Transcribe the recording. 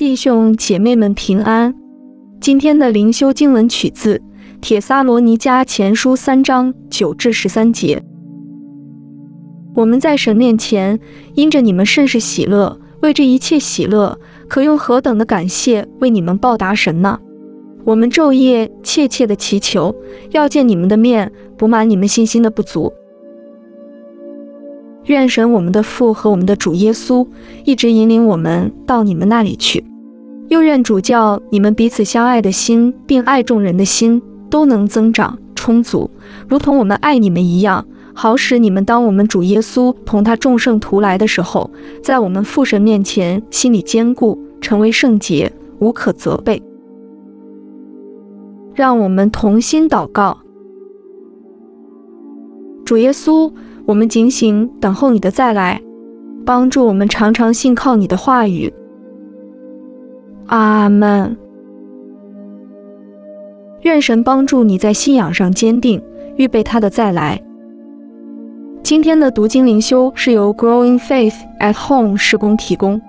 弟兄姐妹们平安。今天的灵修经文取自《铁撒罗尼迦前书》三章九至十三节。我们在神面前因着你们甚是喜乐，为这一切喜乐，可用何等的感谢为你们报答神呢？我们昼夜切切的祈求，要见你们的面，补满你们信心的不足。愿神我们的父和我们的主耶稣一直引领我们到你们那里去。又愿主教你们彼此相爱的心，并爱众人的心都能增长充足，如同我们爱你们一样，好使你们当我们主耶稣同他众圣徒来的时候，在我们父神面前心里坚固，成为圣洁，无可责备。让我们同心祷告，主耶稣，我们警醒等候你的再来，帮助我们常常信靠你的话语。阿门。愿神帮助你在信仰上坚定，预备他的再来。今天的读经灵修是由 Growing Faith at Home 施工提供。